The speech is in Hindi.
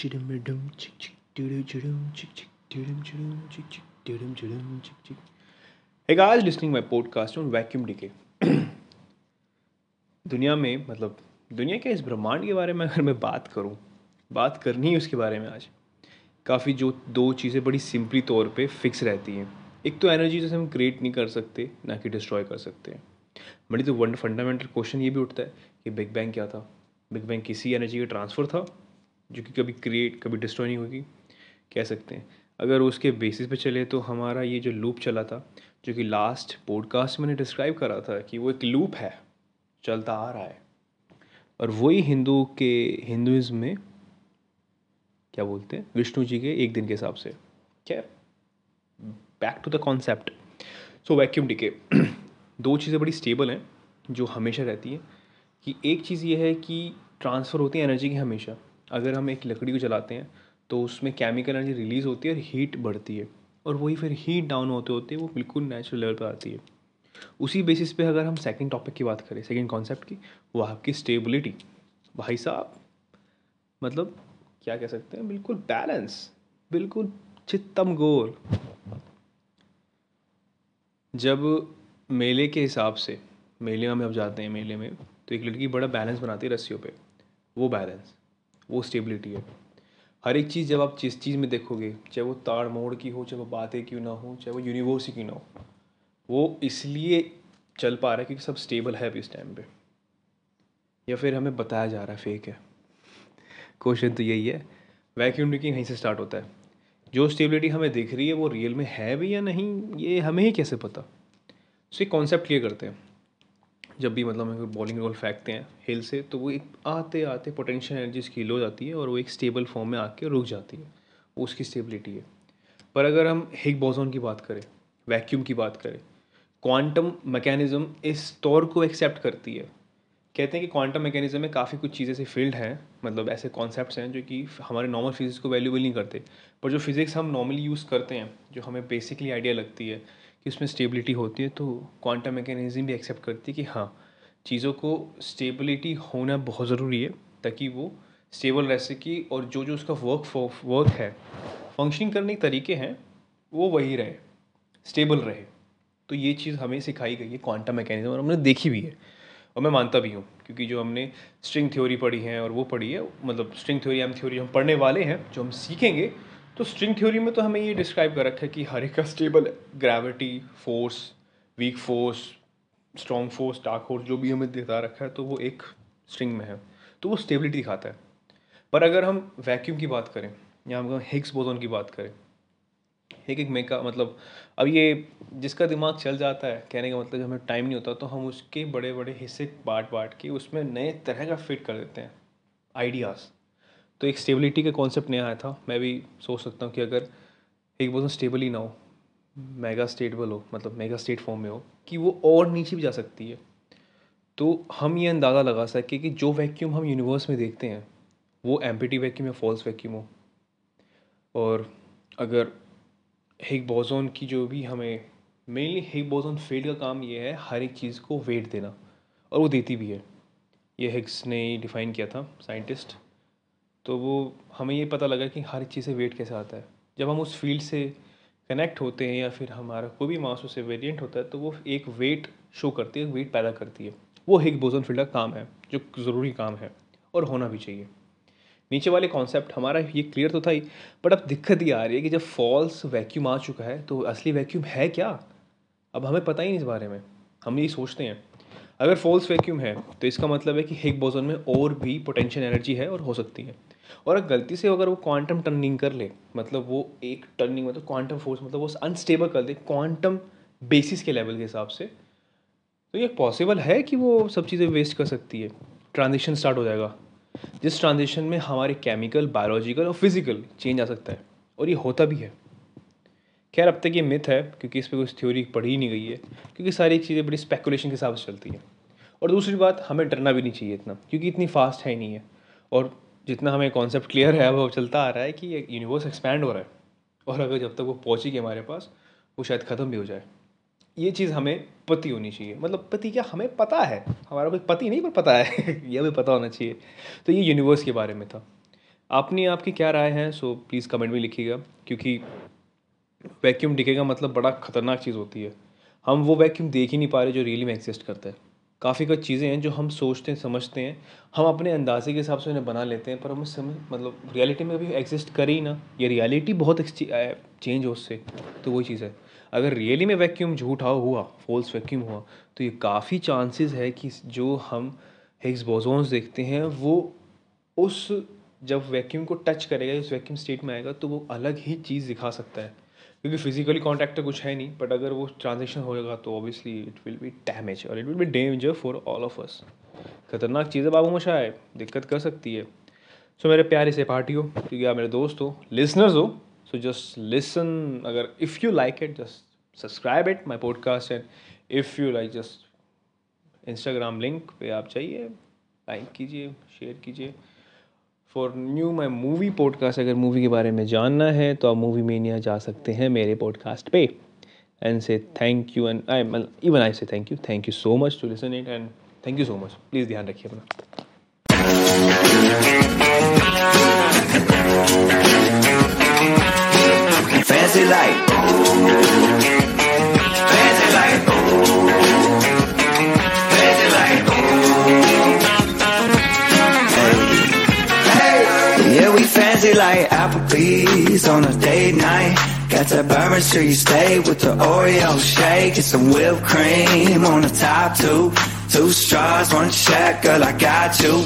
चिडम चिक चिक डिडम चिडम चिक चिक डिडम चिडम चिक चिक डिडम चिडम चिक चिक Hey guys, listening my podcast on vacuum decay. दुनिया में मतलब दुनिया के इस ब्रह्मांड के बारे में अगर मैं बात करूँ बात करनी है उसके बारे में आज काफ़ी जो दो चीज़ें बड़ी सिंपली तौर पे फिक्स रहती हैं। एक तो एनर्जी जैसे हम क्रिएट नहीं कर सकते ना कि डिस्ट्रॉय कर सकते हैं। बड़ी तो वन फंडामेंटल क्वेश्चन ये भी उठता है कि बिग बैंग क्या था? बिग बैंग किसी एनर्जी का ट्रांसफ़र था? जो कि कभी क्रिएट कभी डिस्ट्रॉय नहीं होगी, कह सकते हैं। अगर उसके बेसिस पे चले तो हमारा ये जो लूप चला था, जो कि लास्ट पॉडकास्ट मैंने डिस्क्राइब करा था कि वो एक लूप है, चलता आ रहा है। और वही हिंदू के हिंदुज़म में, क्या बोलते हैं, विष्णु जी के एक दिन के हिसाब से क्या back to the concept so vacuum decay दो चीज़ें बड़ी स्टेबल हैं, जो हमेशा रहती हैं, कि एक चीज़ ये है कि ट्रांसफ़र होती है एनर्जी की हमेशा। अगर हम एक लकड़ी को जलाते हैं तो उसमें केमिकल एनर्जी रिलीज़ होती है और हीट बढ़ती है। और वही फिर हीट डाउन होते होते वो बिल्कुल नेचुरल लेवल पर आती है। उसी बेसिस पे अगर हम सेकंड टॉपिक की बात करें सेकंड कॉन्सेप्ट की, वो आपकी स्टेबिलिटी भाई साहब मतलब क्या कह सकते हैं? बिल्कुल बैलेंस बिल्कुल चित्तम गोल जब मेले के हिसाब से, मेले में हम अब जाते हैं, मेले में तो एक लड़की बड़ा बैलेंस बनाती है रस्सियों पे। वो बैलेंस वो स्टेबिलिटी है। हर एक चीज़ जब आप जिस चीज़ में देखोगे, चाहे वो ताड़ मोड़ की हो, चाहे वो बातें क्यों ना हो, चाहे वो यूनिवर्स ही क्यों ना हो, वो इसलिए चल पा रहा है क्योंकि सब स्टेबल है अभी इस टाइम पे। या फिर हमें बताया जा रहा है फेक है। क्वेश्चन तो यही है वैक्यूम लीकिंग यहीं से स्टार्ट होता है। जो स्टेबिलिटी हमें दिख रही है, वो रियल में है भी या नहीं, ये हमें ही कैसे पता? सो एक कॉन्सेप्ट क्लियर करते हैं। जब भी मतलब हम बॉलिंग रोल फेंकते हैं हिल से तो वो एक आते आते पोटेंशियल एनर्जी स्कील हो जाती है और वो एक स्टेबल फॉर्म में आके रुक जाती है। वो उसकी स्टेबिलिटी है। पर अगर हम हिग बोजोन की बात करें वैक्यूम की बात करें क्वांटम मैकेनिज़्म इस तौर को एक्सेप्ट करती है। कहते हैं कि क्वांटम मैकेनिज्म में काफ़ी कुछ चीज़ें ऐसे फ़ील्ड हैं मतलब ऐसे कॉन्सेप्ट्स हैं जो कि हमारे नॉर्मल फिजिक्स को वैल्यूबल नहीं करते। पर जो फिज़िक्स हम नॉर्मली यूज़ करते हैं, जो हमें बेसिकली आइडिया लगती है कि उसमें स्टेबिलिटी होती है तो क्वांटम मैकेनिज्म भी एक्सेप्ट करती है कि हाँ चीज़ों को स्टेबिलिटी होना बहुत ज़रूरी है, ताकि वो स्टेबल रह सके और जो जो उसका वर्क वर्क है फंक्शनिंग करने के तरीके हैं, वो वही रहे स्टेबल रहे। तो ये चीज़ हमें सिखाई गई है क्वांटम मैकेनिज्म और हमने देखी भी है, और मैं मानता भी हूँ, क्योंकि जो हमने स्ट्रिंग थ्योरी पढ़ी है, और वो पढ़ी है मतलब स्ट्रिंग थ्योरी एम थ्योरी हम पढ़ने वाले हैं, जो हम सीखेंगे तो स्ट्रिंग थ्योरी में तो हमें ये डिस्क्राइब कर रखा है कि हर एक का stable gravity force weak force strong force dark force जो भी हमें दिखा रखा है तो वो एक स्ट्रिंग में है। तो वो स्टेबिलिटी दिखाता है। पर अगर हम वैक्यूम की बात करें, या हम हिग्स बोजोन की बात करें, एक एक मेका मतलब अब ये जिसका दिमाग चल जाता है, कहने का मतलब हमें टाइम नहीं होता तो हम उसके बड़े बड़े हिस्से बांट बांट के उसमें नए तरह का फिट कर देते हैं। आइडियाज़ तो एक स्टेबिलिटी का कॉन्सेप्ट नया आया था। मैं भी सोच सकता हूँ कि अगर एक बहुत स्टेबल ही ना हो मेगा स्टेटबल हो मतलब मेगा स्टेट फॉर्म में हो, कि वो और नीचे भी जा सकती है। तो हम ये अंदाज़ा लगा सके कि जो वैक्यूम हम यूनिवर्स में देखते हैं, वो एम्पिटी वैक्यूम या फॉल्स वैक्यूम हो। और अगर हिग बोजोन की जो भी हमें मेनली हिग बोजोन फ़ील्ड का काम ये है, हर एक चीज़ को वेट देना। और वो देती भी है। ये हिग्स ने डिफ़ाइन किया था साइंटिस्ट तो वो हमें ये पता लगा कि हर चीज़ से वेट कैसे आता है। जब हम उस फ़ील्ड से कनेक्ट होते हैं या फिर हमारा कोई भी मास उससे वेरिएंट होता है तो वो एक वेट शो करती है, वेट पैदा करती है। वो हिग बोजन फ़ील्ड का काम है, जो ज़रूरी काम है और होना भी चाहिए। नीचे वाले कॉन्सेप्ट, हमारा ये क्लियर तो था ही, बट अब दिक्कत ये आ रही है कि जब फॉल्स वैक्यूम आ चुका है तो असली वैक्यूम है क्या? अब हमें पता ही नहीं इस बारे में। हम ये सोचते हैं। अगर फॉल्स वैक्यूम है तो इसका मतलब है कि हिग बोजन में और भी पोटेंशियल एनर्जी है और हो सकती है। और अगर गलती से अगर वो क्वांटम टर्निंग कर ले मतलब वो एक टर्निंग मतलब क्वांटम फोर्स मतलब वो अनस्टेबल कर दे क्वांटम बेसिस के लेवल के हिसाब से तो ये पॉसिबल है कि वो सब चीज़ें वेस्ट कर सकती है। ट्रांजिशन स्टार्ट हो जाएगा। जिस ट्रांजिशन में हमारे केमिकल बायोलॉजिकल और फ़िज़िकल चेंज आ सकता है, और ये होता भी है। खैर, अब तक ये मिथ है, क्योंकि इस पर कुछ थ्योरी पढ़ी ही नहीं गई है, क्योंकि सारी चीज़ें बड़ी स्पेकुलेशन के हिसाब से चलती हैं। और दूसरी बात, हमें डरना भी नहीं चाहिए इतना, क्योंकि इतनी फास्ट है नहीं है। और जितना हमें कॉन्सेप्ट क्लियर है, वो चलता आ रहा है कि ये यूनिवर्स एक्सपैंड हो रहा है। और अगर जब तक वो पहुँचेगी हमारे पास, वो शायद ख़त्म भी हो जाए। ये चीज़ हमें पति होनी चाहिए। मतलब पति क्या हमें पता है? हमारा कोई पति नहीं, पर पता है। ये हमें पता होना चाहिए। तो ये यूनिवर्स के बारे में था। अपनी आपकी क्या राय है सो प्लीज़ कमेंट में लिखिएगा, क्योंकि वैक्यूम दिखेगा मतलब बड़ा ख़तरनाक चीज़ होती है। हम वो वैक्यूम देख ही नहीं पा रहे जो रियली में एग्जिस्ट करता है। काफ़ी कुछ चीज़ें हैं जो हम सोचते हैं, समझते हैं। हम अपने अंदाजे के हिसाब से उन्हें बना लेते हैं, पर हमें समझ मतलब रियलिटी में कभी एग्जिस्ट करे ही ना। ये रियलिटी बहुत चेंज हो उससे तो वही चीज़ है। अगर रियली में वैक्यूम झूठा हुआ फॉल्स वैक्यूम हुआ तो ये काफ़ी चांसेस है कि जो हम हिग्स बोजोन्स देखते हैं, वो उस जब वैक्यूम को टच करेगा उस वैक्यूम स्टेट में आएगा तो वो अलग ही चीज़ दिखा सकता है। क्योंकि फिजिकली कॉन्टैक्ट तो कुछ है नहीं बट अगर वो ट्रांजेक्शन होएगा तो obviously it will be damage और it will be danger for all of us खतरनाक चीज़ है बाबू मशा है दिक्कत कर सकती है। सो so, मेरे प्यारे से पार्टी हो क्योंकि आप मेरे दोस्त हो लिसनर्स हो सो जस्ट लिसन अगर if you like it just subscribe it my podcast and if you like just Instagram link पे आप चाहिए लाइक कीजिए शेयर कीजिए। For new my movie podcast अगर मूवी के बारे में जानना है तो आप मूवी मीनिया जा सकते हैं मेरे पॉडकास्ट पे। And say thank you and I even I say thank you thank you so much to listen it and thank you so much please ध्यान रखिए अपना। Fancy fancy like Applebee's on a date night. Got that Bourbon Street steak with the Oreo shake and some whipped cream on the top two. Two straws, one check, girl, I got you.